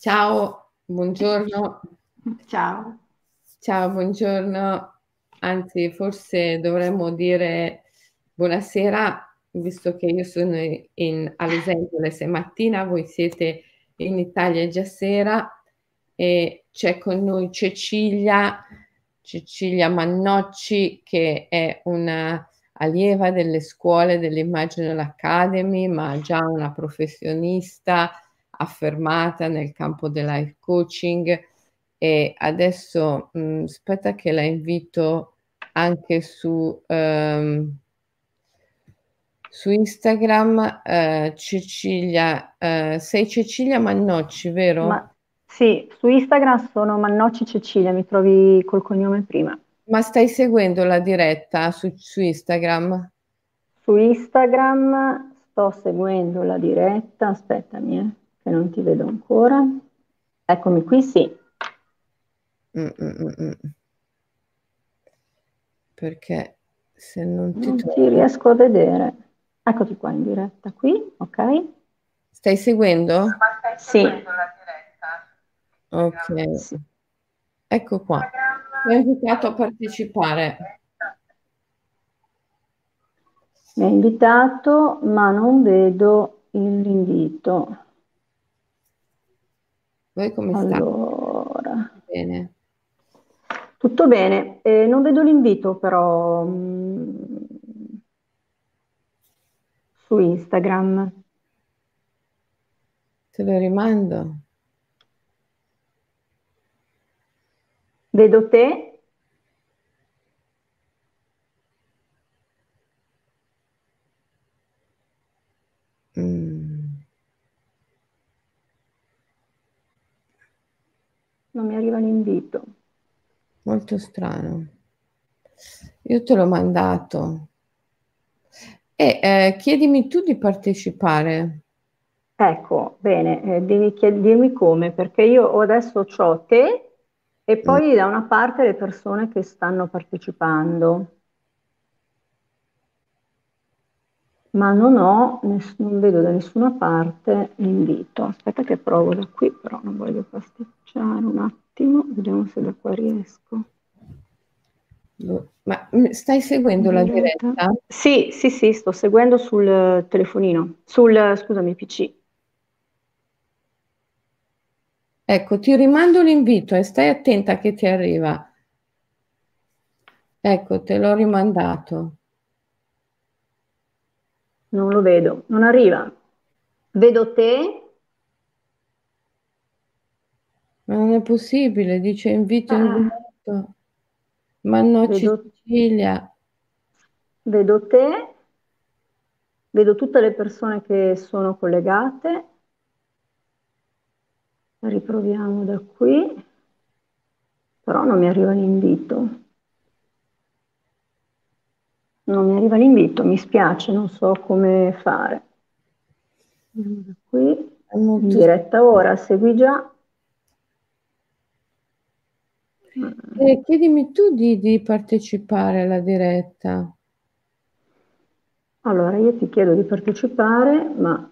Ciao, buongiorno. Ciao. Ciao, buongiorno. Anzi, forse dovremmo dire buonasera, visto che io sono in, a Los Angeles è mattina, voi siete in Italia è già sera e c'è con noi Cecilia, Cecilia Mannocci, che è una allieva delle scuole dell'Imaginal Academy, ma già una professionista affermata nel campo del life coaching e adesso mh, mm, aspetta che la invito anche su, um, su Instagram uh, Cecilia uh, sei Cecilia Mannocci vero? Ma, sì, su Instagram sono Mannocci Cecilia mi trovi col cognome prima ma stai seguendo la diretta su, su Instagram? Su Instagram sto seguendo la diretta aspettami eh che non ti vedo ancora. Eccomi qui, sì. Mm, mm, mm. Perché se non ti... Non ti riesco a vedere. Eccoti qua in diretta, qui, ok? Stai seguendo? Stai sì. Seguendo la diretta. Ok. Sì. Ecco qua. Mi ha invitato a partecipare. Mi ha invitato, ma non vedo l'invito. Voi come state? Allora. Bene. Tutto bene. Eh, non vedo l'invito però mh, mm, su Instagram. Te lo rimando. Vedo te. Mm. Non mi arriva l'invito. Molto strano. Io te l'ho mandato. E eh, chiedimi tu di partecipare. Ecco, bene, eh, devi dirmi come, perché io adesso ho te e poi mm. da una parte le persone che stanno partecipando. ma non ho, non vedo da nessuna parte l'invito. Aspetta che provo da qui, però non voglio pasticciare un attimo, vediamo se da qua riesco. Ma stai seguendo la diretta? Sì, sì, sì, sto seguendo sul telefonino, sul, scusami, PC. Ecco, ti rimando l'invito e stai attenta che ti arriva. Ecco, te l'ho rimandato. Non lo vedo, non arriva. Vedo te. Ma non è possibile, dice invito ah. invito. Ma no, vedo, Cecilia. Vedo te, vedo tutte le persone che sono collegate. Riproviamo da qui, però non mi arriva l'invito. Non mi arriva l'invito, mi spiace, non so come fare. Qui, in diretta ora, segui già. Eh, chiedimi tu di, di partecipare alla diretta. Allora, io ti chiedo di partecipare, ma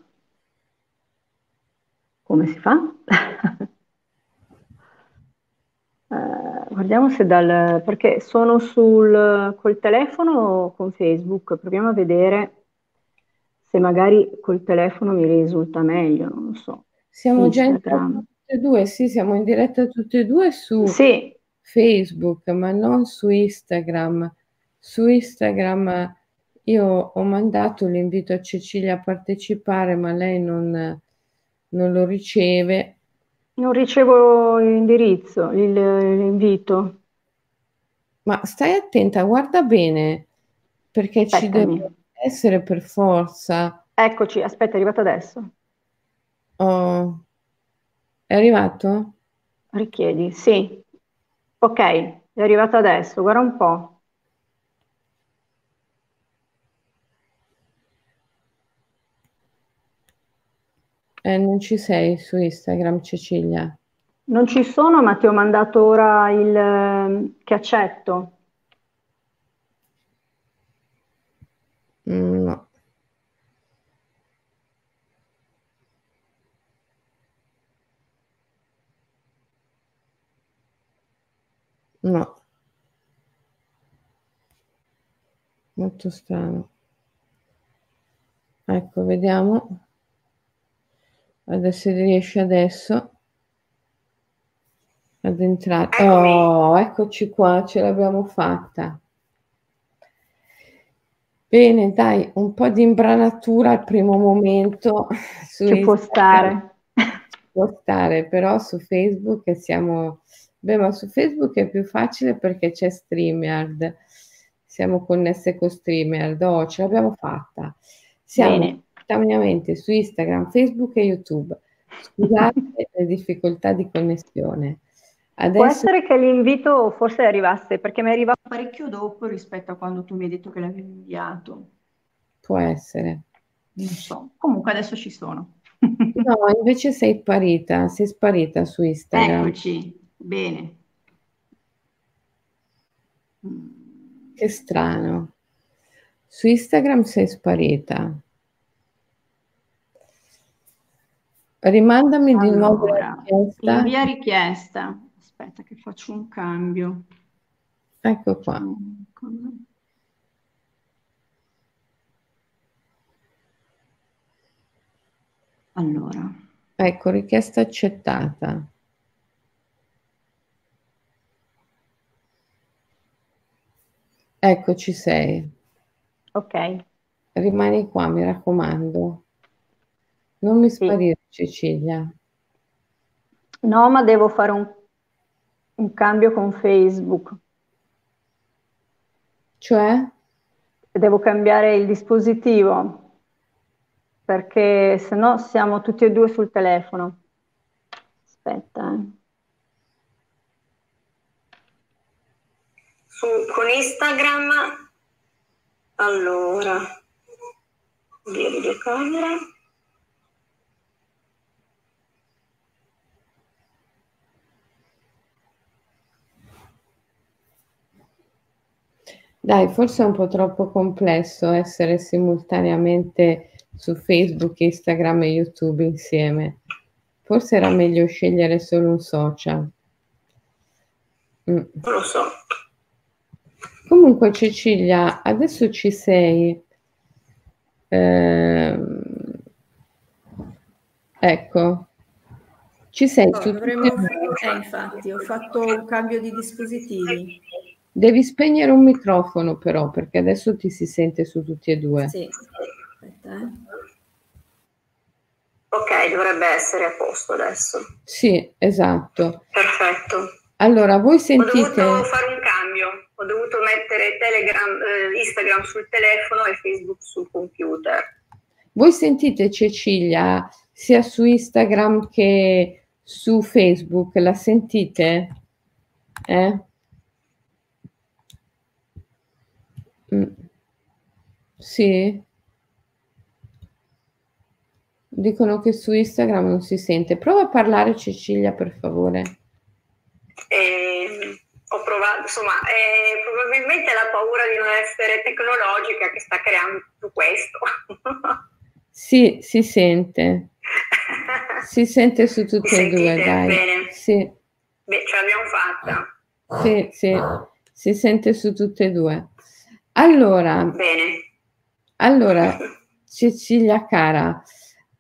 come si fa? Eh, guardiamo se dal... perché sono sul, col telefono o con Facebook, proviamo a vedere se magari col telefono mi risulta meglio, non lo so. Siamo già in diretta tutte e due, sì, siamo in diretta tutte e due su sì. Facebook, ma non su Instagram. Su Instagram io ho mandato l'invito a Cecilia a partecipare, ma lei non, non lo riceve non ricevo l'indirizzo, il- l'invito. Ma stai attenta, guarda bene, perché ci deve essere per forza. Eccoci, aspetta, è arrivato adesso. Oh, è arrivato? Richiedi, sì. Ok, è arrivato adesso, guarda un po'. Eh, non ci sei su Instagram, Cecilia? Non ci sono, ma ti ho mandato ora il ehm, che accetto. Mm, no. Molto strano. Ecco, vediamo. Adesso riesce adesso ad entrare. Eccomi. Oh, eccoci qua, ce l'abbiamo fatta. Bene, dai, un po' di imbranatura al primo momento. Ci può stare. Può stare, però su Facebook siamo... Beh, ma su Facebook è più facile perché c'è StreamYard. Siamo connesse con StreamYard. Oh, ce l'abbiamo fatta. Siamo simultaneamente su Instagram, Facebook e YouTube. Scusate le difficoltà di connessione. Adesso... Può essere che l'invito forse arrivasse perché mi arriva parecchio dopo rispetto a quando tu mi hai detto che l'avevi inviato. Può essere. Non so. Comunque adesso ci sono. no, invece sei sparita, sei sparita su Instagram. Eccoci, bene. Che strano. Su Instagram sei sparita. Rimandami allora, di nuovo la richiesta. Invia richiesta. Aspetta che faccio un cambio. Ecco qua. Allora. Ecco, richiesta accettata. Ecco, ci sei. Ok. Rimani qua, mi raccomando. Non mi sparire, sì. Cecilia. No, ma devo fare un un cambio con Facebook. Cioè? Devo cambiare il dispositivo perché se no siamo tutti e due sul telefono. Aspetta. Eh. Su, con Instagram, allora, via videocamera. Dai, forse è un po' troppo complesso essere simultaneamente su Facebook, Instagram e YouTube insieme. Forse era meglio scegliere solo un social. Mm. Lo so. Comunque, Cecilia, adesso ci sei. Eh, ecco, ci sei. No, dovremmo... eh, infatti, ho fatto un cambio di dispositivi. Devi spegnere un microfono però, perché adesso ti si sente su tutti e due. Sì, aspetta. Eh. Ok, dovrebbe essere a posto adesso. Sì, esatto. Perfetto. Allora, voi sentite... Ho dovuto fare un cambio, ho dovuto mettere Telegram, eh, Instagram sul telefono e Facebook sul computer. Voi sentite Cecilia sia su Instagram che su Facebook? La sentite? Eh? Mm. Sì. Dicono che su Instagram non si sente. Prova a parlare Cecilia, per favore. Eh, ho provato, insomma, eh, probabilmente la paura di non essere tecnologica che sta creando tutto questo. sì, si sente. si sente su tutte e due, dai. Bene. Sì. Beh, ce l'abbiamo fatta. Sì, sì, si sente su tutte e due. Allora, Bene. allora Cecilia cara,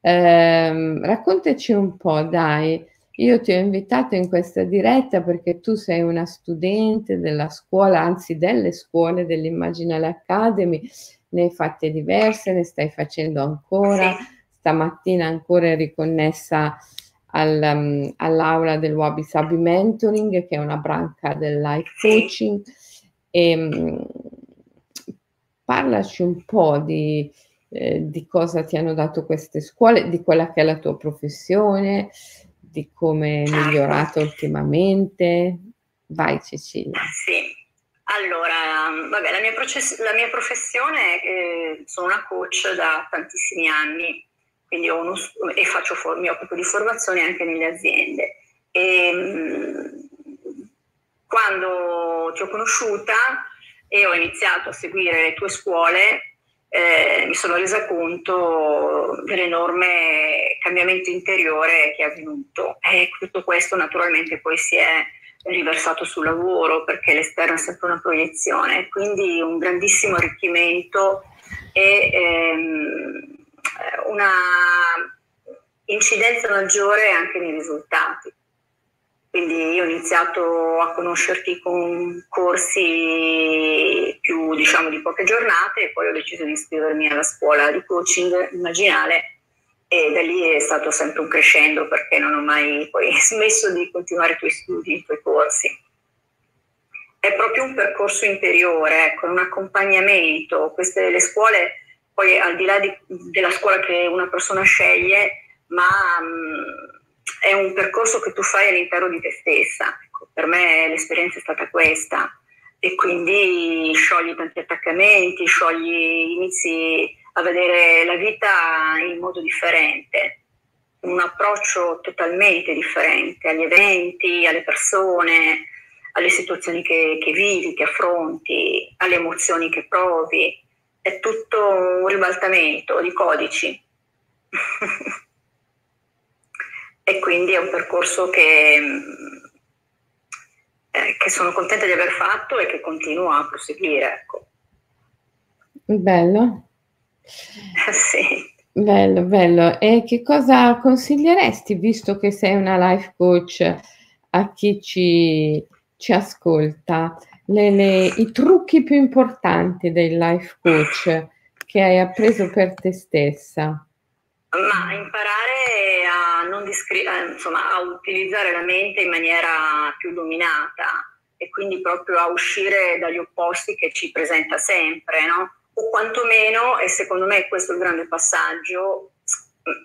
ehm, raccontaci un po', dai. Io ti ho invitato in questa diretta perché tu sei una studente della scuola, anzi delle scuole dell'Imaginal Academy, ne hai fatte diverse, ne stai facendo ancora. Stamattina ancora riconnessa al, um, all'aula del Wabi Sabi Mentoring, che è una branca del life coaching. E, um, parlaci un po' di, eh, di cosa ti hanno dato queste scuole, di quella che è la tua professione, di come è migliorata ultimamente. Vai Cecilia. Sì, allora, vabbè, la mia, process- la mia professione, eh, sono una coach da tantissimi anni, quindi uno, e for- mi occupo di formazione anche nelle aziende. E, mh, quando ti ho conosciuta e ho iniziato a seguire le tue scuole, eh, mi sono resa conto dell'enorme cambiamento interiore che è avvenuto e tutto questo naturalmente poi si è riversato sul lavoro perché l'esterno è sempre una proiezione, quindi un grandissimo arricchimento e ehm, una incidenza maggiore anche nei risultati. Quindi io ho iniziato a conoscerti con corsi più diciamo di poche giornate e poi ho deciso di iscrivermi alla scuola di coaching immaginale e da lì è stato sempre un crescendo perché non ho mai poi smesso di continuare i tuoi studi, i tuoi corsi. È proprio un percorso interiore, ecco, un accompagnamento. Queste le scuole, poi al di là di, della scuola che una persona sceglie, ma mh, è un percorso che tu fai all'interno di te stessa. Ecco, per me l'esperienza è stata questa e quindi sciogli tanti attaccamenti, sciogli, inizi a vedere la vita in modo differente, un approccio totalmente differente agli eventi, alle persone, alle situazioni che, che vivi, che affronti, alle emozioni che provi. È tutto un ribaltamento di codici. e quindi è un percorso che, eh, che, sono contenta di aver fatto e che continuo a proseguire. Ecco. Bello. sì. Bello, bello. E che cosa consiglieresti, visto che sei una life coach, a chi ci, ci ascolta? Le, le, I trucchi più importanti del life coach che hai appreso per te stessa? Ma imparare discri- insomma, a utilizzare la mente in maniera più illuminata e quindi proprio a uscire dagli opposti che ci presenta sempre, no? o quantomeno, e secondo me questo è il grande passaggio,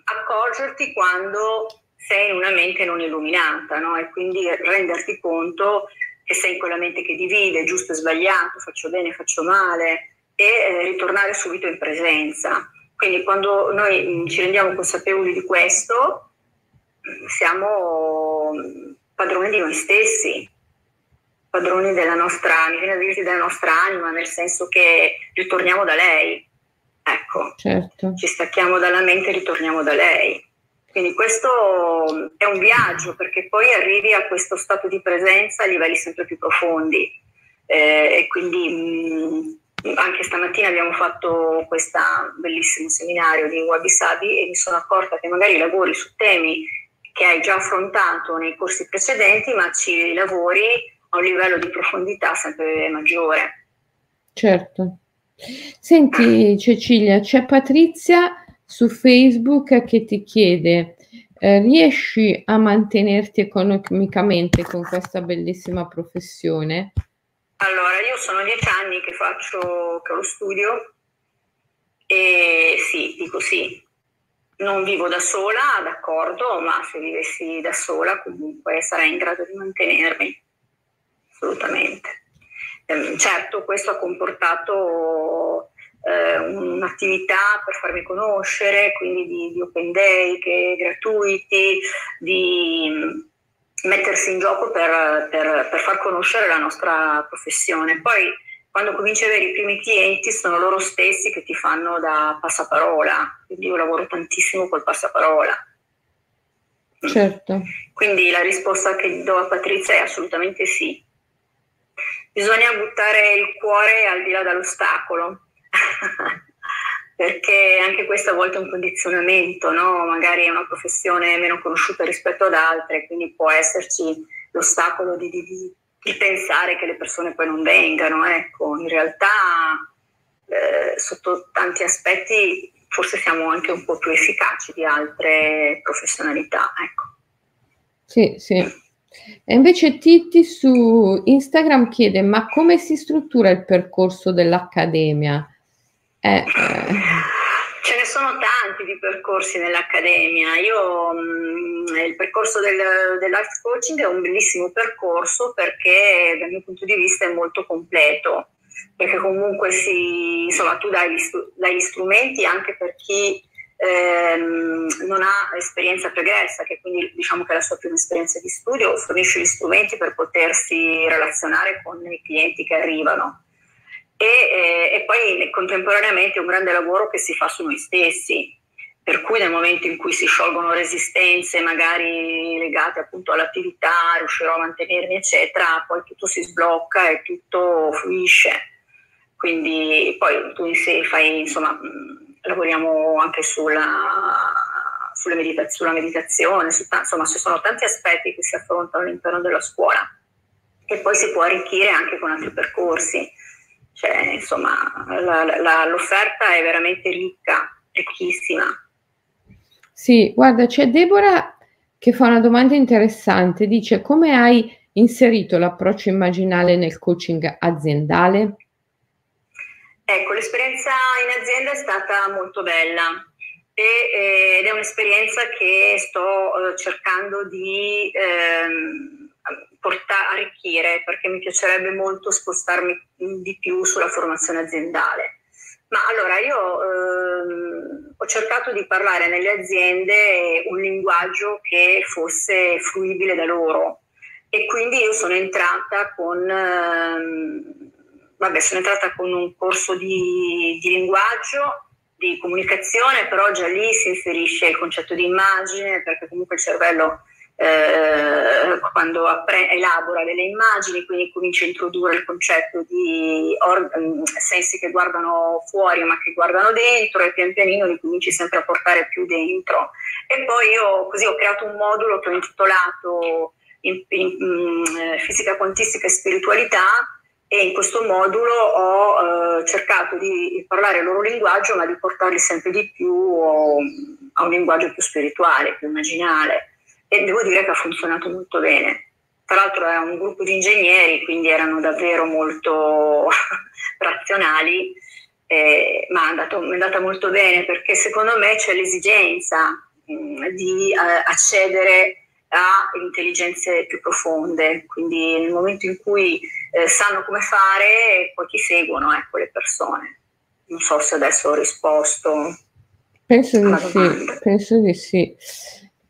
accorgerti quando sei in una mente non illuminata no? e quindi renderti conto che sei in quella mente che divide, giusto e sbagliato, faccio bene, faccio male e eh, ritornare subito in presenza. Quindi quando noi mm, ci rendiamo consapevoli di questo, siamo padroni di noi stessi, padroni della nostra, mi viene a dirti della nostra anima, nel senso che ritorniamo da lei. Ecco, certo. ci stacchiamo dalla mente e ritorniamo da lei. Quindi questo è un viaggio perché poi arrivi a questo stato di presenza a livelli sempre più profondi. Eh, e quindi mh, mm, anche stamattina abbiamo fatto questo bellissimo seminario di Wabi Sabi e mi sono accorta che magari lavori su temi che hai già affrontato nei corsi precedenti, ma ci lavori a un livello di profondità sempre maggiore. Certo. Senti Cecilia, c'è Patrizia su Facebook che ti chiede, eh, riesci a mantenerti economicamente con questa bellissima professione? Allora, io sono dieci anni che faccio che lo studio e sì, dico sì. Non vivo da sola, d'accordo, ma se vivessi da sola comunque sarei in grado di mantenermi assolutamente. Eh, certo, questo ha comportato eh, un'attività per farmi conoscere, quindi di, di open day, che, gratuiti, di mm, mettersi in gioco per, per, per, far conoscere la nostra professione. Poi quando cominci ad avere i primi clienti sono loro stessi che ti fanno da passaparola, quindi io lavoro tantissimo col passaparola. Certo. Quindi la risposta che do a Patrizia è assolutamente sì bisogna buttare il cuore al di là dall'ostacolo, perché anche questo a volte è un condizionamento, no? magari è una professione meno conosciuta rispetto ad altre, quindi può esserci l'ostacolo di, di, di pensare che le persone poi non vengano. Ecco, in realtà eh, sotto tanti aspetti forse siamo anche un po' più efficaci di altre professionalità. Ecco. Sì, sì. E invece Titti su Instagram chiede: ma come si struttura il percorso dell'accademia? Eh, eh. Ce ne sono tanti di percorsi nell'accademia. Io mm, il percorso del, del coaching è un bellissimo percorso perché dal mio punto di vista è molto completo. Perché comunque si, insomma, tu dai gli, dai gli strumenti anche per chi ehm, non ha esperienza pregressa, che quindi diciamo che è la sua prima esperienza di studio, fornisce gli strumenti per potersi relazionare con i clienti che arrivano. E, eh, e poi contemporaneamente un grande lavoro che si fa su noi stessi. per cui nel momento in cui si sciolgono resistenze magari legate appunto all'attività, riuscirò a mantenermi eccetera, poi tutto si sblocca e tutto fluisce. Quindi poi tu fai, insomma, lavoriamo anche sulla, medita- sulla meditazione, su t- insomma ci sono tanti aspetti che si affrontano all'interno della scuola e poi si può arricchire anche con altri percorsi. Cioè, insomma, la, la, l'offerta è veramente ricca, ricchissima. Sì, guarda, c'è Deborah che fa una domanda interessante, dice come hai inserito l'approccio immaginale nel coaching aziendale? Ecco, l'esperienza in azienda è stata molto bella e, eh, ed è un'esperienza che sto eh, cercando di ehm, portare, arricchire perché mi piacerebbe molto spostarmi di più sulla formazione aziendale. Ma allora io ehm, ho cercato di parlare nelle aziende un linguaggio che fosse fruibile da loro e quindi io sono entrata con, ehm, vabbè, sono entrata con un corso di, di linguaggio, di comunicazione, però già lì si inserisce il concetto di immagine perché comunque il cervello eh, quando appre- elabora delle immagini, quindi comincia a introdurre il concetto di or- mm, sensi che guardano fuori ma che guardano dentro e pian pianino li cominci sempre a portare più dentro. E poi io così ho creato un modulo che ho intitolato in, in, in, mm, Fisica quantistica e spiritualità e in questo modulo ho eh, cercato di parlare il loro linguaggio ma di portarli sempre di più a un linguaggio più spirituale, più immaginale e devo dire che ha funzionato molto bene. Tra l'altro era un gruppo di ingegneri, quindi erano davvero molto razionali, eh, ma è, andato, è, andata molto bene perché secondo me c'è l'esigenza mh, mm, di eh, accedere a intelligenze più profonde, quindi nel momento in cui eh, sanno come fare, poi ti seguono ecco, le persone. Non so se adesso ho risposto. Penso di sì, penso di sì.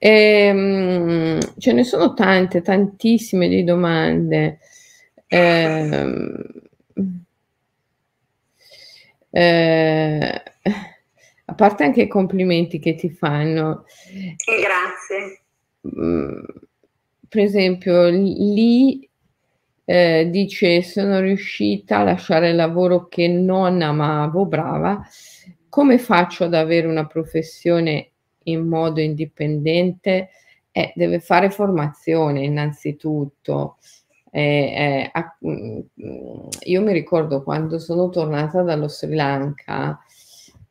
Ehm, ce ne sono tante, tantissime di domande. Eh, eh, a parte anche i complimenti che ti fanno. Grazie. Mm, per esempio, lì eh, dice sono riuscita a lasciare il lavoro che non amavo, brava, come faccio ad avere una professione in modo indipendente, eh, deve fare formazione innanzitutto. Eh, eh, mm, io mi ricordo quando sono tornata dallo Sri Lanka,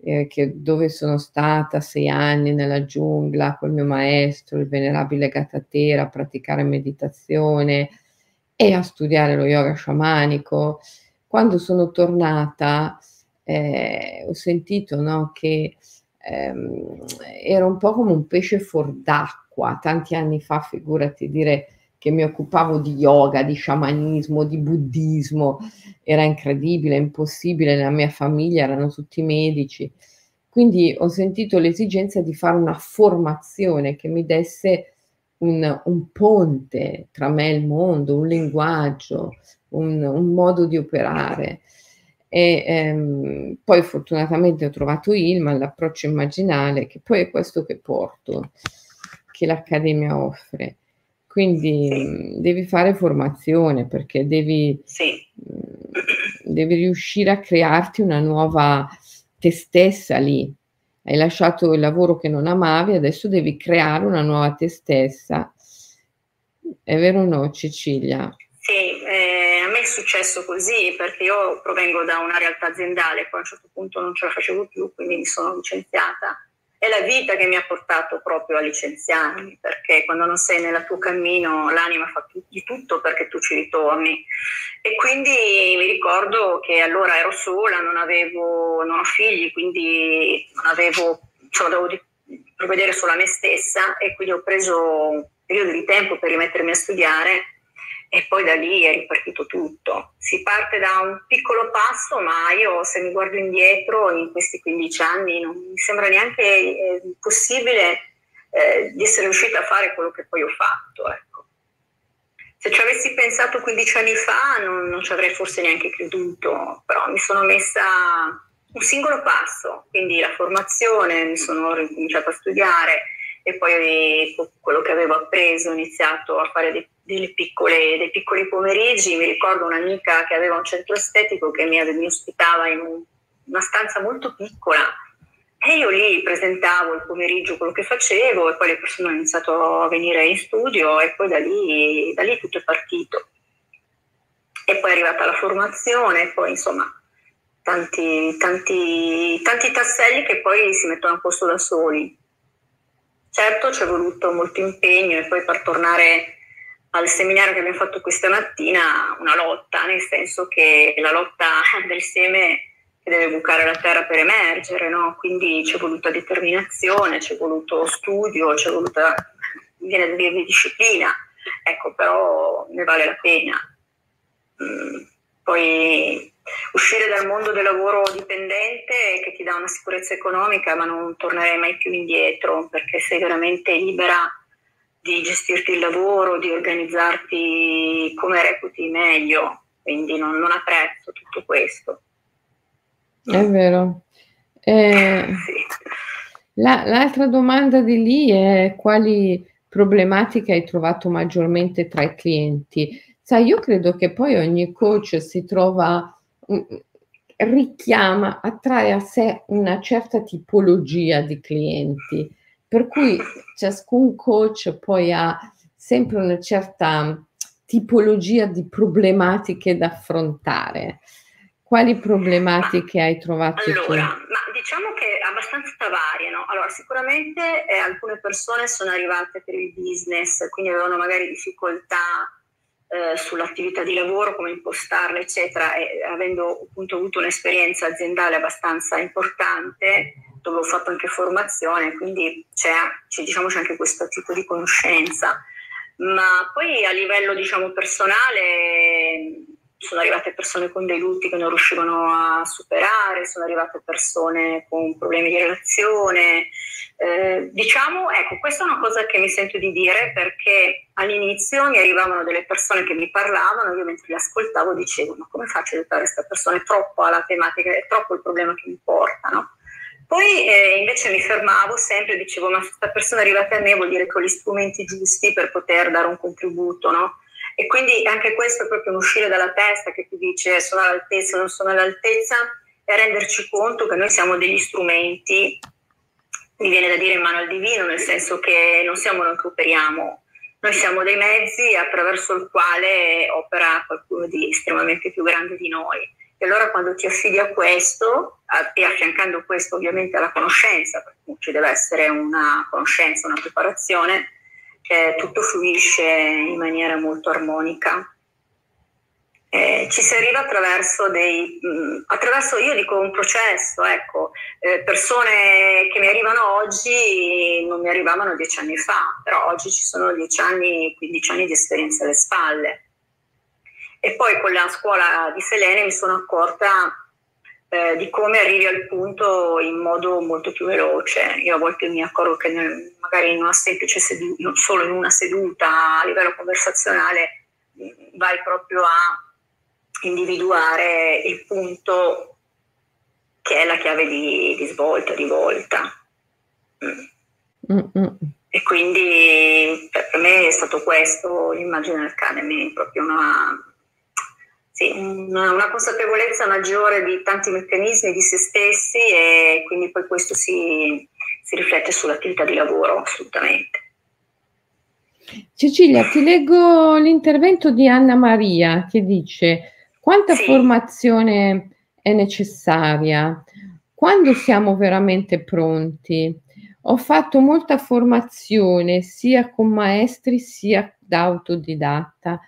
eh, che, dove sono stata sei anni nella giungla col mio maestro, il venerabile Gatatera, a praticare meditazione e a studiare lo yoga sciamanico. Quando sono tornata eh, ho sentito no, che ehm, ero un po' come un pesce fuor d'acqua. Tanti anni fa, figurati, dire che mi occupavo di yoga, di sciamanismo, di buddismo, era incredibile, impossibile, nella mia famiglia erano tutti medici. Quindi ho sentito l'esigenza di fare una formazione che mi desse un, un ponte tra me e il mondo, un linguaggio, un, un modo di operare. E ehm, poi fortunatamente ho trovato Ilma, l'approccio immaginale, che poi è questo che porto, che l'Accademia offre. Quindi sì. devi fare formazione perché devi, sì. devi riuscire a crearti una nuova te stessa lì. Hai lasciato il lavoro che non amavi, adesso devi creare una nuova te stessa. È vero o no, Cecilia? Sì, eh, successo così perché io provengo da una realtà aziendale, poi a un certo punto non ce la facevo più, quindi mi sono licenziata. È la vita che mi ha portato proprio a licenziarmi, perché quando non sei nel tuo cammino l'anima fa di tutto perché tu ci ritorni. E quindi mi ricordo che allora ero sola, non avevo, non ho figli, quindi non avevo, cioè, dovevo provvedere solo a me stessa e quindi ho preso un periodo di tempo per rimettermi a studiare e poi da lì è ripartito tutto. Si parte da un piccolo passo, ma io se mi guardo indietro in questi 15 anni non mi sembra neanche eh, possibile eh, di essere riuscita a fare quello che poi ho fatto. Ecco. Se ci avessi pensato 15 anni fa non, non ci avrei forse neanche creduto, però mi sono messa un singolo passo, quindi la formazione, mi sono ricominciato a studiare e poi quello che avevo appreso ho iniziato a fare dei, delle piccole, dei piccoli pomeriggi. Mi ricordo un'amica che aveva un centro estetico che mi, mi ospitava in un, una stanza molto piccola e io lì presentavo il pomeriggio quello che facevo e poi le persone hanno iniziato a venire in studio e poi da lì, da lì tutto è partito. E poi è arrivata la formazione, e poi insomma tanti, tanti, tanti tasselli che poi si mettono a posto da soli. Certo ci è voluto molto impegno e poi per tornare al seminario che abbiamo fatto questa mattina, una lotta, nel senso che la lotta del seme che deve bucare la terra per emergere, no? quindi c'è voluta determinazione, c'è voluto studio, c'è voluta, viene da dire disciplina, ecco però ne vale la pena. Mm, poi uscire dal mondo del lavoro dipendente che ti dà una sicurezza economica, ma non tornerei mai più indietro perché sei veramente libera di gestirti il lavoro, di organizzarti come reputi meglio, quindi non, non apprezzo tutto questo. È vero. Eh, sì. la, l'altra domanda di lì è quali problematiche hai trovato maggiormente tra i clienti? Sai, io credo che poi ogni coach si trova richiama, attrae a sé una certa tipologia di clienti, per cui ciascun coach poi ha sempre una certa tipologia di problematiche da affrontare. Quali problematiche hai trovato allora? Ma diciamo che abbastanza variano. Allora, sicuramente eh, alcune persone sono arrivate per il business, quindi avevano magari difficoltà eh, sull'attività di lavoro, come impostarla, eccetera, e avendo appunto avuto un'esperienza aziendale abbastanza importante, dove ho fatto anche formazione, quindi c'è, c'è, diciamo, c'è anche questo tipo di conoscenza. Ma poi a livello diciamo, personale sono arrivate persone con dei lutti che non riuscivano a superare, sono arrivate persone con problemi di relazione. Eh, diciamo, ecco, questa è una cosa che mi sento di dire perché all'inizio mi arrivavano delle persone che mi parlavano, io mentre le ascoltavo dicevo, ma come faccio a aiutare questa persona? È troppo la tematica, è troppo il problema che mi porta, no? Poi eh, invece mi fermavo sempre e dicevo, ma questa persona è arrivata a me vuol dire che ho gli strumenti giusti per poter dare un contributo, no? E quindi anche questo è proprio un uscire dalla testa che ti dice sono all'altezza, non sono all'altezza, e renderci conto che noi siamo degli strumenti, mi viene da dire in mano al divino, nel senso che non siamo noi che operiamo, noi siamo dei mezzi attraverso il quale opera qualcuno di estremamente più grande di noi. E allora quando ti affidi a questo, e affiancando questo ovviamente alla conoscenza, perché ci deve essere una conoscenza, una preparazione, eh, tutto fluisce in maniera molto armonica. Eh, ci si arriva attraverso dei, mh, mm, attraverso, io dico un processo, ecco, eh, persone che mi arrivano oggi non mi arrivavano dieci anni fa, però oggi ci sono dieci anni, 15 anni di esperienza alle spalle. E poi con la scuola di Selene mi sono accorta eh, di come arrivi al punto in modo molto più veloce. Io a volte mi accorgo che nel, magari in una semplice seduta, non solo in una seduta a livello conversazionale, vai proprio a individuare il punto che è la chiave di, di svolta, di volta. Mm. Mm-mm. E quindi per me è stato questo l'Immagine Academy, proprio una, sì, una, consapevolezza maggiore di tanti meccanismi di se stessi e quindi poi questo si, si riflette sull'attività di lavoro assolutamente. Cecilia, ti leggo l'intervento di Anna Maria che dice quanta sì. formazione è necessaria? Quando siamo veramente pronti? Ho fatto molta formazione sia con maestri sia da autodidatta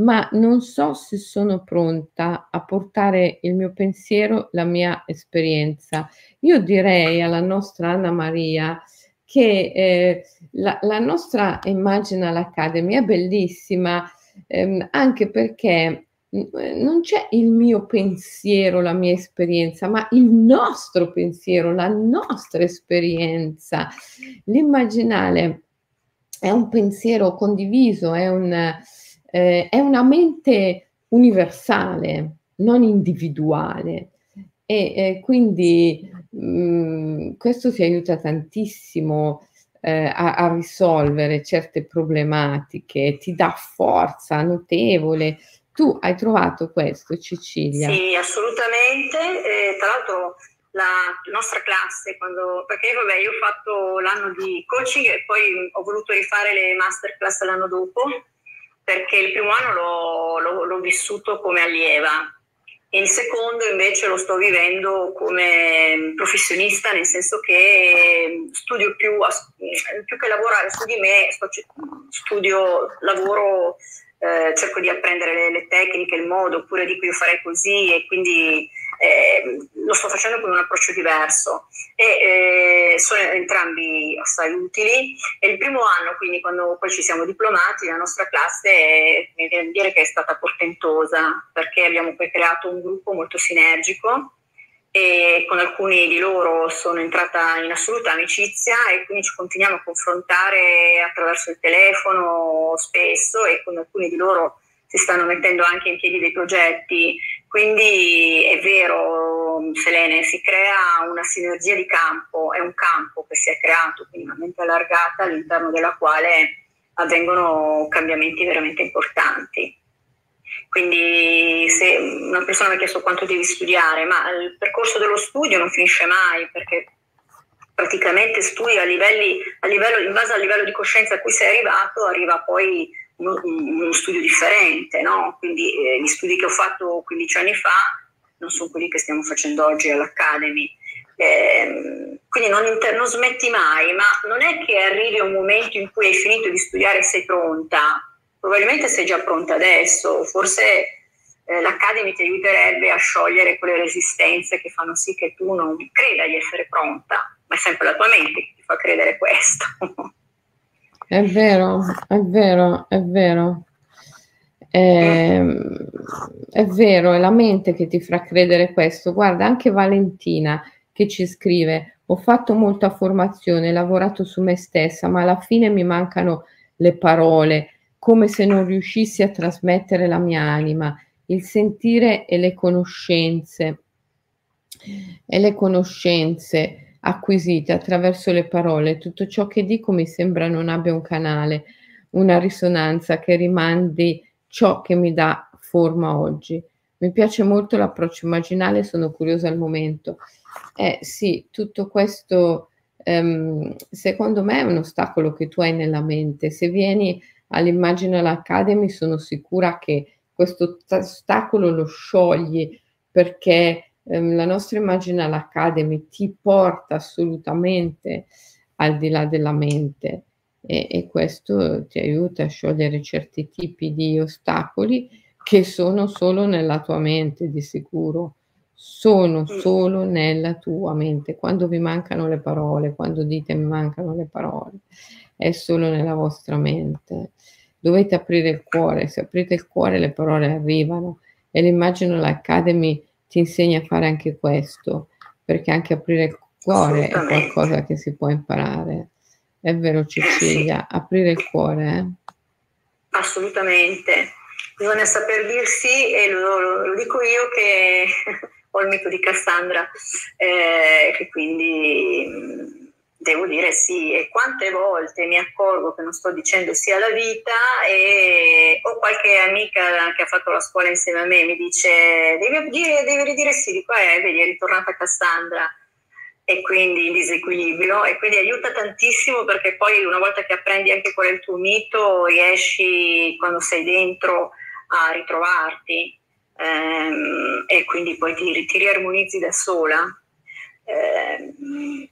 ma non so se sono pronta a portare il mio pensiero, la mia esperienza. Io direi alla nostra Anna Maria che eh, la, la, nostra Imaginal Academy è bellissima ehm, anche perché non c'è il mio pensiero, la mia esperienza, ma il nostro pensiero, la nostra esperienza. L'immaginale è un pensiero condiviso, è un eh, è una mente universale, non individuale. e, e quindi mh, mm, questo ti aiuta tantissimo eh, a, a, risolvere certe problematiche, ti dà forza notevole. Tu hai trovato questo, Cecilia? Sì, assolutamente. Eh, tra l'altro la nostra classe, quando, perché vabbè, io ho fatto l'anno di coaching e poi ho voluto rifare le masterclass l'anno dopo, perché il primo anno l'ho, l'ho, l'ho vissuto come allieva. Il secondo invece lo sto vivendo come professionista, nel senso che studio più, più che lavorare su di me, studio, lavoro, eh, cerco di apprendere le, le, tecniche, il modo, oppure dico io farei così e quindi eh, lo sto facendo con un approccio diverso e eh, sono entrambi assai utili. E il primo anno, quindi quando poi ci siamo diplomati, la nostra classe mi viene a dire che è stata portentosa perché abbiamo poi creato un gruppo molto sinergico e con alcuni di loro sono entrata in assoluta amicizia e quindi ci continuiamo a confrontare attraverso il telefono spesso e con alcuni di loro si stanno mettendo anche in piedi dei progetti quindi è vero, Selene, si crea una sinergia di campo, è un campo che si è creato, quindi una mente allargata all'interno della quale avvengono cambiamenti veramente importanti. Quindi se una persona mi ha chiesto quanto devi studiare, ma il percorso dello studio non finisce mai perché praticamente studi a, livelli, a livello, in base al livello di coscienza a cui sei arrivato, arriva poi uno studio differente, no? quindi eh, gli studi che ho fatto 15 anni fa non sono quelli che stiamo facendo oggi all'Academy. Eh, quindi non, inter- non, smetti mai, ma non è che arrivi un momento in cui hai finito di studiare e sei pronta, probabilmente sei già pronta adesso, forse eh, l'Academy ti aiuterebbe a sciogliere quelle resistenze che fanno sì che tu non creda di essere pronta, ma è sempre la tua mente che ti fa credere questo. È vero, è vero, è vero. È, ehm, è vero, è la mente che ti fa credere questo. Guarda, anche Valentina che ci scrive, ho fatto molta formazione, lavorato su me stessa, ma alla fine mi mancano le parole, come se non riuscissi a trasmettere la mia anima, il sentire e le conoscenze. E le conoscenze acquisite attraverso le parole, tutto ciò che dico mi sembra non abbia un canale, una risonanza che rimandi ciò che mi dà forma oggi. Mi piace molto l'approccio immaginale, sono curiosa al momento. Eh sì, tutto questo ehm, secondo me è un ostacolo che tu hai nella mente. Se vieni all'Imaginal Academy sono sicura che questo ostacolo lo sciogli perché ehm, la nostra Imaginal Academy ti porta assolutamente al di là della mente e, e questo ti aiuta a sciogliere certi tipi di ostacoli che sono solo nella tua mente di sicuro sono mm. solo nella tua mente. Quando vi mancano le parole, quando dite mi mancano le parole, è solo nella vostra mente. Dovete aprire il cuore, se aprite il cuore le parole arrivano e l'immagino l'Academy ti insegna a fare anche questo, perché anche aprire il cuore è qualcosa che si può imparare. È vero Cecilia, aprire il cuore. Eh? Assolutamente, bisogna saper dirsi e lo, lo, lo dico io che ho il mito di Cassandra, eh, che quindi devo dire sì, e quante volte mi accorgo che non sto dicendo sì alla vita e ho qualche amica che ha fatto la scuola insieme a me mi dice devi, dire, devi ridire sì, di qua eh, vedi è ritornata Cassandra e quindi in disequilibrio e quindi aiuta tantissimo perché poi una volta che apprendi anche qual è il tuo mito riesci quando sei dentro a ritrovarti ehm, e quindi poi ti, ti riarmonizzi da sola. Eh,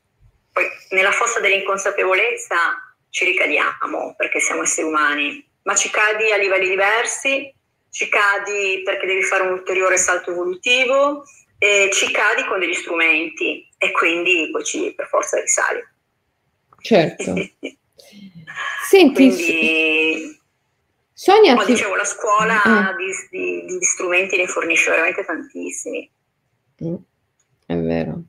poi nella fossa dell'inconsapevolezza ci ricadiamo perché siamo esseri umani, ma ci cadi a livelli diversi, ci cadi perché devi fare un ulteriore salto evolutivo e ci cadi con degli strumenti e quindi poi ci per forza risali. Certo. Senti, quindi, Sonia, come ti... dicevo, la scuola eh. di, di, di, strumenti ne fornisce veramente tantissimi. Mm, è vero.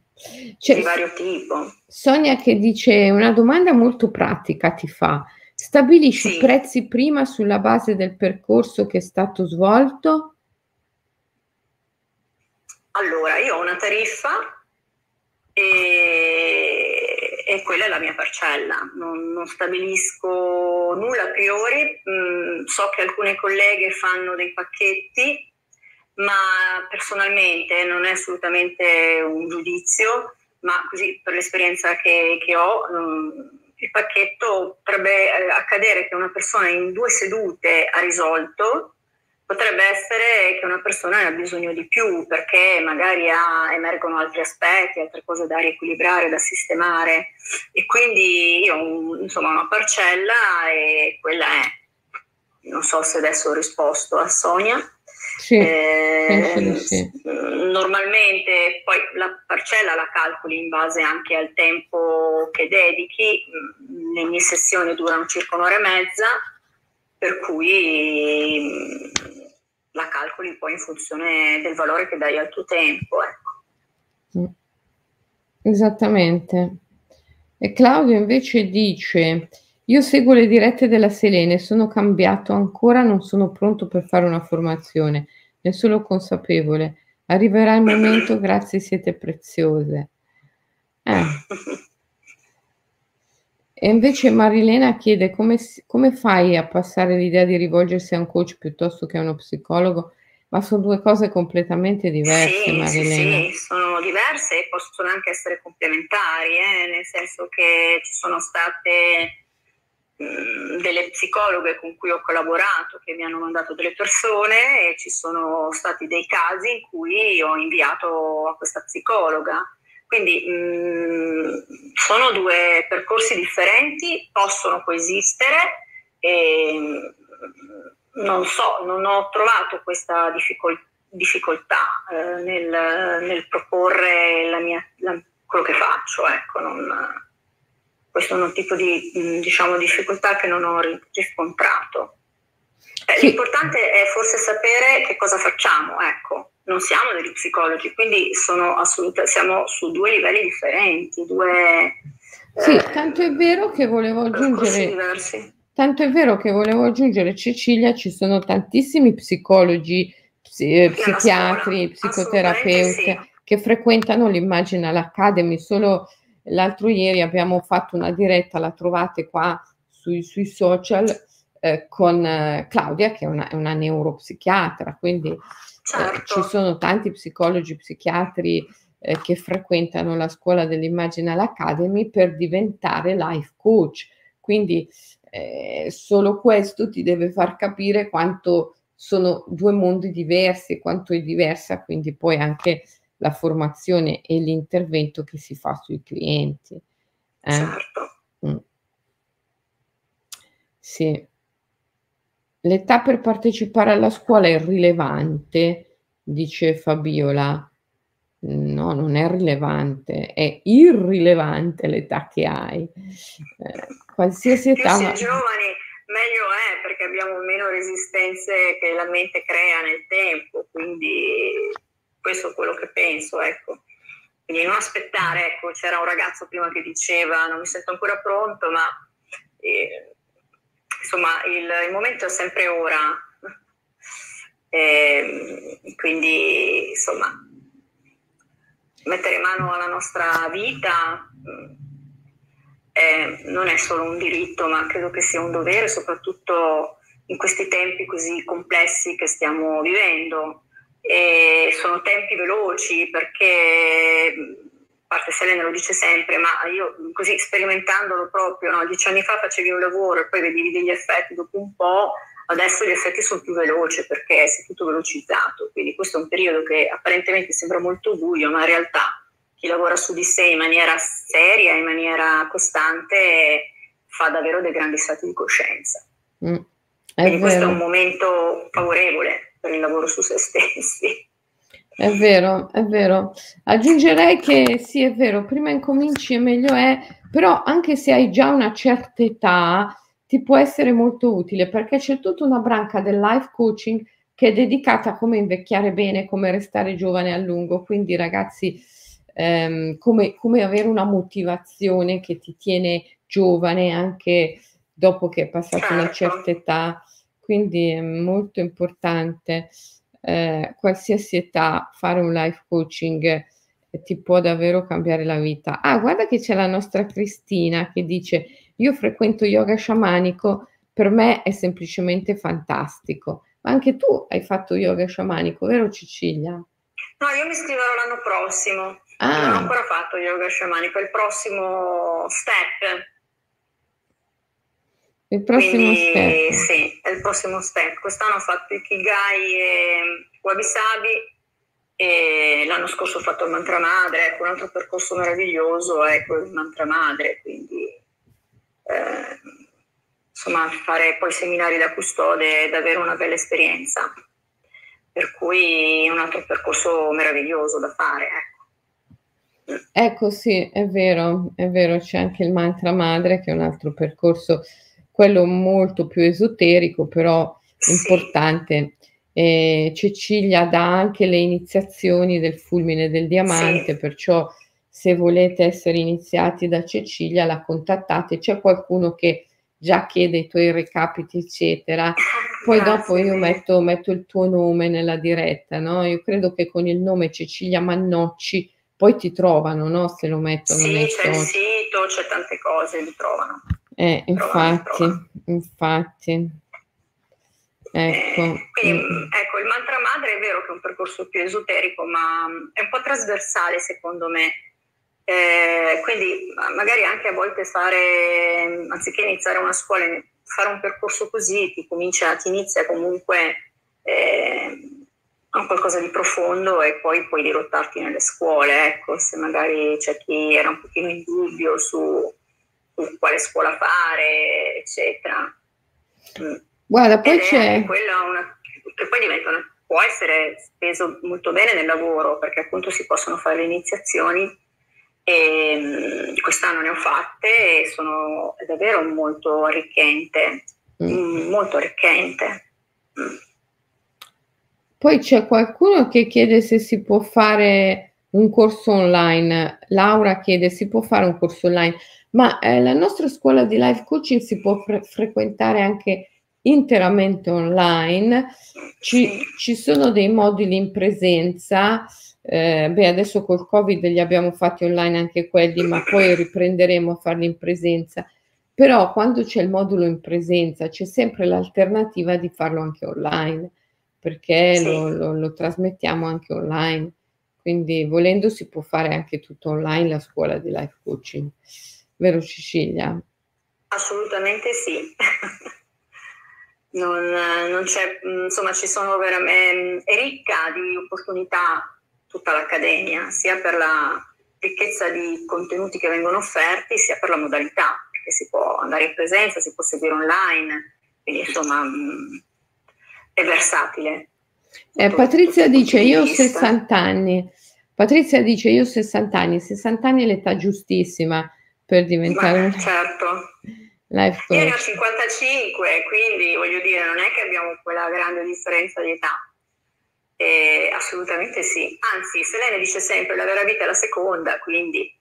Cioè, di vario tipo. Sonia che dice una domanda molto pratica ti fa. Stabilisci sì. i prezzi prima sulla base del percorso che è stato svolto? allora, io ho una tariffa e, e quella è la mia parcella, non, non stabilisco nulla a priori, mm, so che alcune colleghe fanno dei pacchetti, ma personalmente non è assolutamente un giudizio, ma così per l'esperienza che, che ho, mm, il pacchetto potrebbe eh, accadere che una persona in due sedute ha risolto potrebbe essere che una persona ne ha bisogno di più perché magari ha, emergono altri aspetti, altre cose da riequilibrare, da sistemare e quindi io ho insomma una parcella e quella è. Non so se adesso ho risposto a Sonia. Sì, eh, sì. Normalmente poi la parcella la calcoli in base anche al tempo che dedichi, le mie sessioni durano circa un'ora e mezza, per cui la calcoli poi in funzione del valore che dai al tuo tempo. Ecco. Mm. Esattamente. E Claudio invece dice, io seguo le dirette della Selene, sono cambiato ancora, non sono pronto per fare una formazione, ne sono consapevole. Arriverà il momento, grazie, siete preziose. Eh. E invece Marilena chiede come, come, fai a passare l'idea di rivolgersi a un coach piuttosto che a uno psicologo? Ma sono due cose completamente diverse, sì, Marilena. Sì, sì, sono diverse e possono anche essere complementari, eh? nel senso che ci sono state delle psicologhe con cui ho collaborato che mi hanno mandato delle persone e ci sono stati dei casi in cui ho inviato a questa psicologa quindi mh, sono due percorsi differenti, possono coesistere e non so, non ho trovato questa difficol- difficoltà eh, nel, nel, proporre la mia, la, quello che faccio. Ecco, non, questo è un tipo di mm, diciamo, difficoltà che non ho riscontrato. Eh. L'importante è forse sapere che cosa facciamo, ecco non siamo degli psicologi, quindi siamo su due livelli differenti, due... Sì, eh, tanto è vero che volevo aggiungere... Tanto è vero che volevo aggiungere, Cecilia, ci sono tantissimi psicologi, psi, psichiatri, psicoterapeuti sì. che frequentano l'Imaginal Academy. Solo l'altro ieri abbiamo fatto una diretta, la trovate qua sui, sui social, eh, con eh, Claudia, che è una, è una neuropsichiatra, quindi Certo. ci sono tanti psicologi, psichiatri eh, che frequentano la scuola dell'Imaginal Academy per diventare life coach. Quindi eh, solo questo ti deve far capire quanto sono due mondi diversi, quanto è diversa quindi poi anche la formazione e l'intervento che si fa sui clienti. Eh? Certo. Mm. Sì. L'età per partecipare alla scuola è rilevante, dice Fabiola. No, non è rilevante, è irrilevante l'età che hai. Eh, qualsiasi età. Più si è giovani, meglio è perché abbiamo meno resistenze che la mente crea nel tempo, quindi questo è quello che penso, ecco. Quindi non aspettare, ecco, c'era un ragazzo prima che diceva non mi sento ancora pronto, ma eh, insomma il, il momento è sempre ora. E, quindi insomma mettere mano alla nostra vita eh, non è solo un diritto, ma credo che sia un dovere, soprattutto in questi tempi così complessi che stiamo vivendo. E sono tempi veloci perché parte Selene lo dice sempre, ma io così sperimentandolo proprio, no? dieci anni fa facevi un lavoro e poi vedevi degli effetti dopo un po', adesso gli effetti sono più veloci perché si è tutto velocizzato, quindi questo è un periodo che apparentemente sembra molto buio, ma in realtà chi lavora su di sé in maniera seria, in maniera costante, fa davvero dei grandi stati di coscienza. Mm, quindi vero. questo è un momento favorevole per il lavoro su se stessi. È vero, è vero. Aggiungerei che sì, è vero, prima incominci e meglio è, però anche se hai già una certa età, ti può essere molto utile perché c'è tutta una branca del life coaching che è dedicata a come invecchiare bene, come restare giovane a lungo. Quindi ragazzi, ehm, come, come avere una motivazione che ti tiene giovane anche dopo che è passata una certo. certa età. Quindi è molto importante. eh, qualsiasi età fare un life coaching ti può davvero cambiare la vita. Ah, guarda che c'è la nostra Cristina che dice io frequento yoga sciamanico, per me è semplicemente fantastico. Ma anche tu hai fatto yoga sciamanico, vero Cecilia? No, io mi iscriverò l'anno prossimo. Ah. Non ho ancora fatto yoga sciamanico, è il prossimo step. Il prossimo Quindi, step. Sì, è il prossimo step. Quest'anno ho fatto Ikigai e Wabi Sabi e l'anno scorso ho fatto il mantra madre, ecco un altro percorso meraviglioso è quello del mantra madre, quindi eh, insomma fare poi seminari da custode è davvero una bella esperienza, per cui è un altro percorso meraviglioso da fare. Ecco. ecco sì, è vero, è vero, c'è anche il mantra madre che è un altro percorso, quello molto più esoterico, però importante eh, Cecilia dà anche le iniziazioni del fulmine del diamante, sì. perciò se volete essere iniziati da Cecilia la contattate, c'è qualcuno che già chiede i tuoi recapiti, eccetera. Poi Grazie. dopo io metto, metto, il tuo nome nella diretta, no? Io credo che con il nome Cecilia Mannocci poi ti trovano, no? Se lo mettono sì, c'è il sito, c'è tante cose, li trovano. Eh, infatti, infatti. Ecco. Eh, quindi, ecco, il mantra madre è vero che è un percorso più esoterico, ma mm, è un po' trasversale secondo me. Eh, quindi magari anche a volte fare, mm, anziché iniziare una scuola, fare un percorso così ti, comincia, ti inizia comunque eh, con qualcosa di profondo e poi puoi dirottarti nelle scuole. Ecco, se magari c'è chi era un pochino in dubbio su quale scuola fare, eccetera. Guarda, poi c'è... Una, che poi diventa una, può essere speso molto bene nel lavoro perché appunto si possono fare le iniziazioni e mm, quest'anno ne ho fatte e sono davvero molto arricchente, mm. mm. molto arricchente. Mm. Poi c'è qualcuno che chiede se si può fare un corso online. Laura chiede si può fare un corso online, ma eh, la nostra scuola di life coaching si può fre- frequentare anche interamente online, ci, ci sono dei moduli in presenza, eh, beh adesso col covid li abbiamo fatti online anche quelli, ma poi riprenderemo a farli in presenza, però quando c'è il modulo in presenza c'è sempre l'alternativa di farlo anche online, perché sì. lo, lo, lo trasmettiamo anche online, quindi volendo si può fare anche tutto online la scuola di life coaching, vero Cecilia? Assolutamente sì. non, non c'è, mm, insomma, ci sono veramente, è ricca di opportunità tutta l'accademia, sia per la ricchezza di contenuti che vengono offerti, sia per la modalità, perché si può andare in presenza, si può seguire online, quindi insomma mm, è versatile. Eh, Patrizia dice io ho 60 anni. Patrizia dice io ho 60 anni, 60 anni è l'età giustissima per diventare... Ma, certo. Life coach. Io ne ho 55, quindi voglio dire, non è che abbiamo quella grande differenza di età. Eh, assolutamente sì. Anzi, Selene dice sempre la vera vita è la seconda, quindi...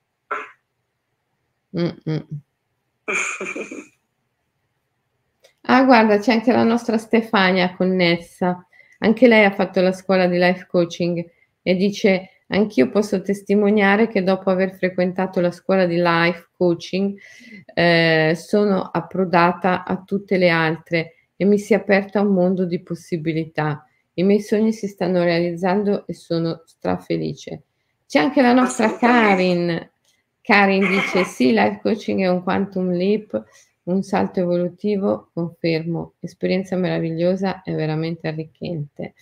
ah, guarda, c'è anche la nostra Stefania connessa. Anche lei ha fatto la scuola di life coaching e dice Anch'io posso testimoniare che dopo aver frequentato la scuola di life coaching eh, sono approdata a tutte le altre e mi si è aperta un mondo di possibilità. I miei sogni si stanno realizzando e sono strafelice. C'è anche la nostra Karin. Karin dice sì, life coaching è un quantum leap, un salto evolutivo, confermo, esperienza meravigliosa e veramente arricchente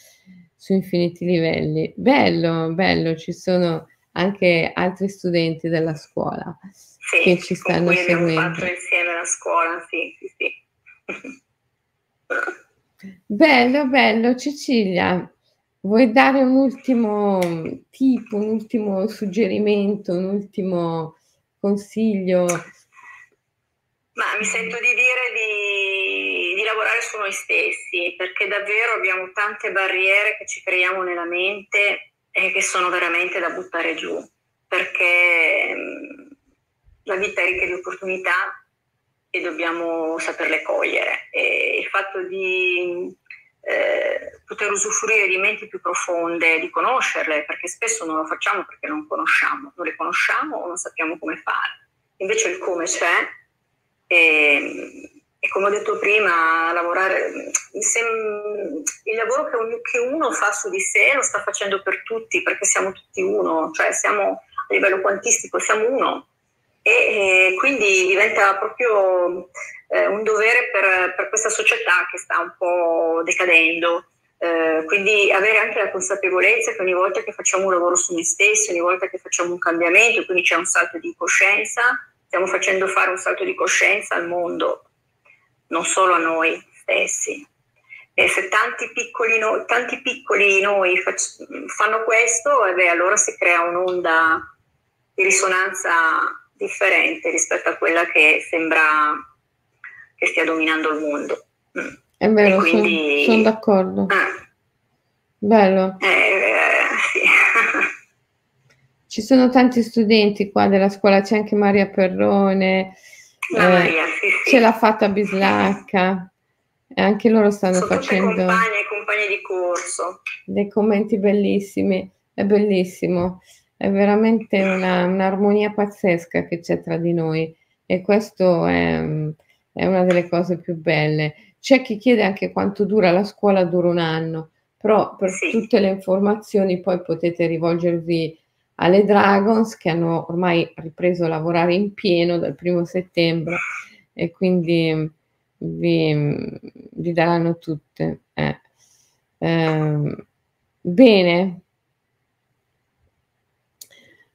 su infiniti livelli. Bello, bello, ci sono anche altri studenti della scuola sì, che ci stanno seguendo. Abbiamo fatto insieme la scuola, sì, sì, sì. bello, bello, Cecilia. Vuoi dare un ultimo tip, un ultimo suggerimento, un ultimo consiglio? Ma mi sento di dire di lavorare su noi stessi, perché davvero abbiamo tante barriere che ci creiamo nella mente e che sono veramente da buttare giù, perché mm, la vita è ricca di opportunità e dobbiamo saperle cogliere. E il fatto di eh, poter usufruire di menti più profonde, di conoscerle, perché spesso non lo facciamo perché non conosciamo, non le conosciamo o non sappiamo come fare. Invece il come c'è e, e come ho detto prima, lavorare, il lavoro che uno fa su di sé lo sta facendo per tutti, perché siamo tutti uno, cioè siamo a livello quantistico, siamo uno. E, quindi diventa proprio eh, un dovere per, per, questa società che sta un po' decadendo. Eh, quindi avere anche la consapevolezza che ogni volta che facciamo un lavoro su noi stessi, ogni volta che facciamo un cambiamento, quindi c'è un salto di coscienza, stiamo facendo fare un salto di coscienza al mondo, non solo a noi stessi. E se tanti piccoli, no, tanti piccoli noi fac- fanno questo, eh beh, allora si crea un'onda di risonanza differente rispetto a quella che sembra che stia dominando il mondo. Mm. È vero, quindi... sono, sono d'accordo. Ah. Bello. Eh, eh, sì. Ci sono tanti studenti qua della scuola, c'è anche Maria Perrone, Maria, sì, sì. ce l'ha fatta Bislacca, e anche loro stanno sono facendo... Compagni e compagni di corso. Dei commenti bellissimi, è bellissimo, è veramente una, un'armonia pazzesca che c'è tra di noi e questo è è una delle cose più belle. C'è chi chiede anche quanto dura la scuola, dura un anno, però per sì. tutte le informazioni poi potete rivolgervi alle Dragons che hanno ormai ripreso a lavorare in pieno dal primo settembre e quindi vi, vi daranno tutte. Eh. Eh, bene,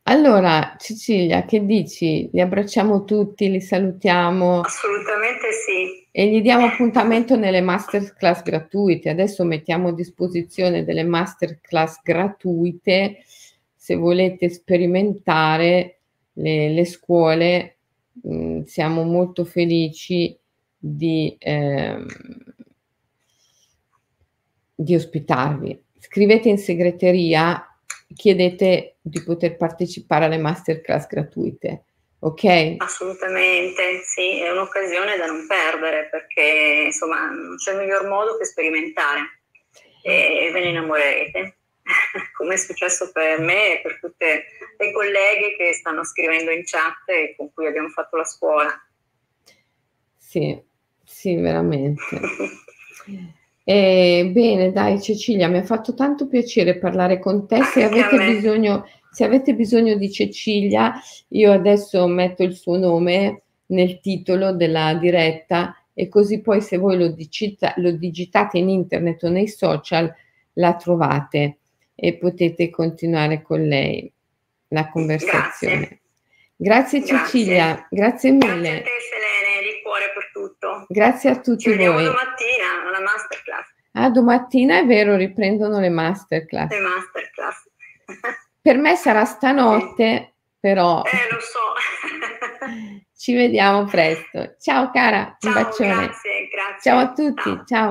allora, Cecilia, che dici? Li abbracciamo tutti, li salutiamo Assolutamente sì. e gli diamo appuntamento nelle masterclass gratuite. Adesso mettiamo a disposizione delle masterclass gratuite se volete sperimentare le, le scuole. Mh, mm, siamo molto felici di, ehm, di ospitarvi. Scrivete in segreteria chiedete di poter partecipare alle masterclass gratuite. Ok? Assolutamente, sì, è un'occasione da non perdere perché insomma non c'è miglior modo che sperimentare e ve ne innamorerete, come è successo per me e per tutte le colleghe che stanno scrivendo in chat e con cui abbiamo fatto la scuola. Sì, sì, veramente. Eh, bene, dai Cecilia, mi ha fatto tanto piacere parlare con te. Se avete, bisogno, se avete bisogno di Cecilia, io adesso metto il suo nome nel titolo della diretta e così poi se voi lo, digita, lo digitate in internet o nei social la trovate e potete continuare con lei la conversazione. Grazie, grazie Cecilia, grazie mille. Grazie a te Selene, di cuore per tutto. Grazie a tutti Ci voi. domattina alla masterclass. Ah, domattina è vero, riprendono le masterclass. Le masterclass. per me sarà stanotte, però... Eh, lo so. Ci vediamo presto. Ciao cara, ciao, un bacione. Grazie, grazie. Ciao a tutti, ciao. ciao.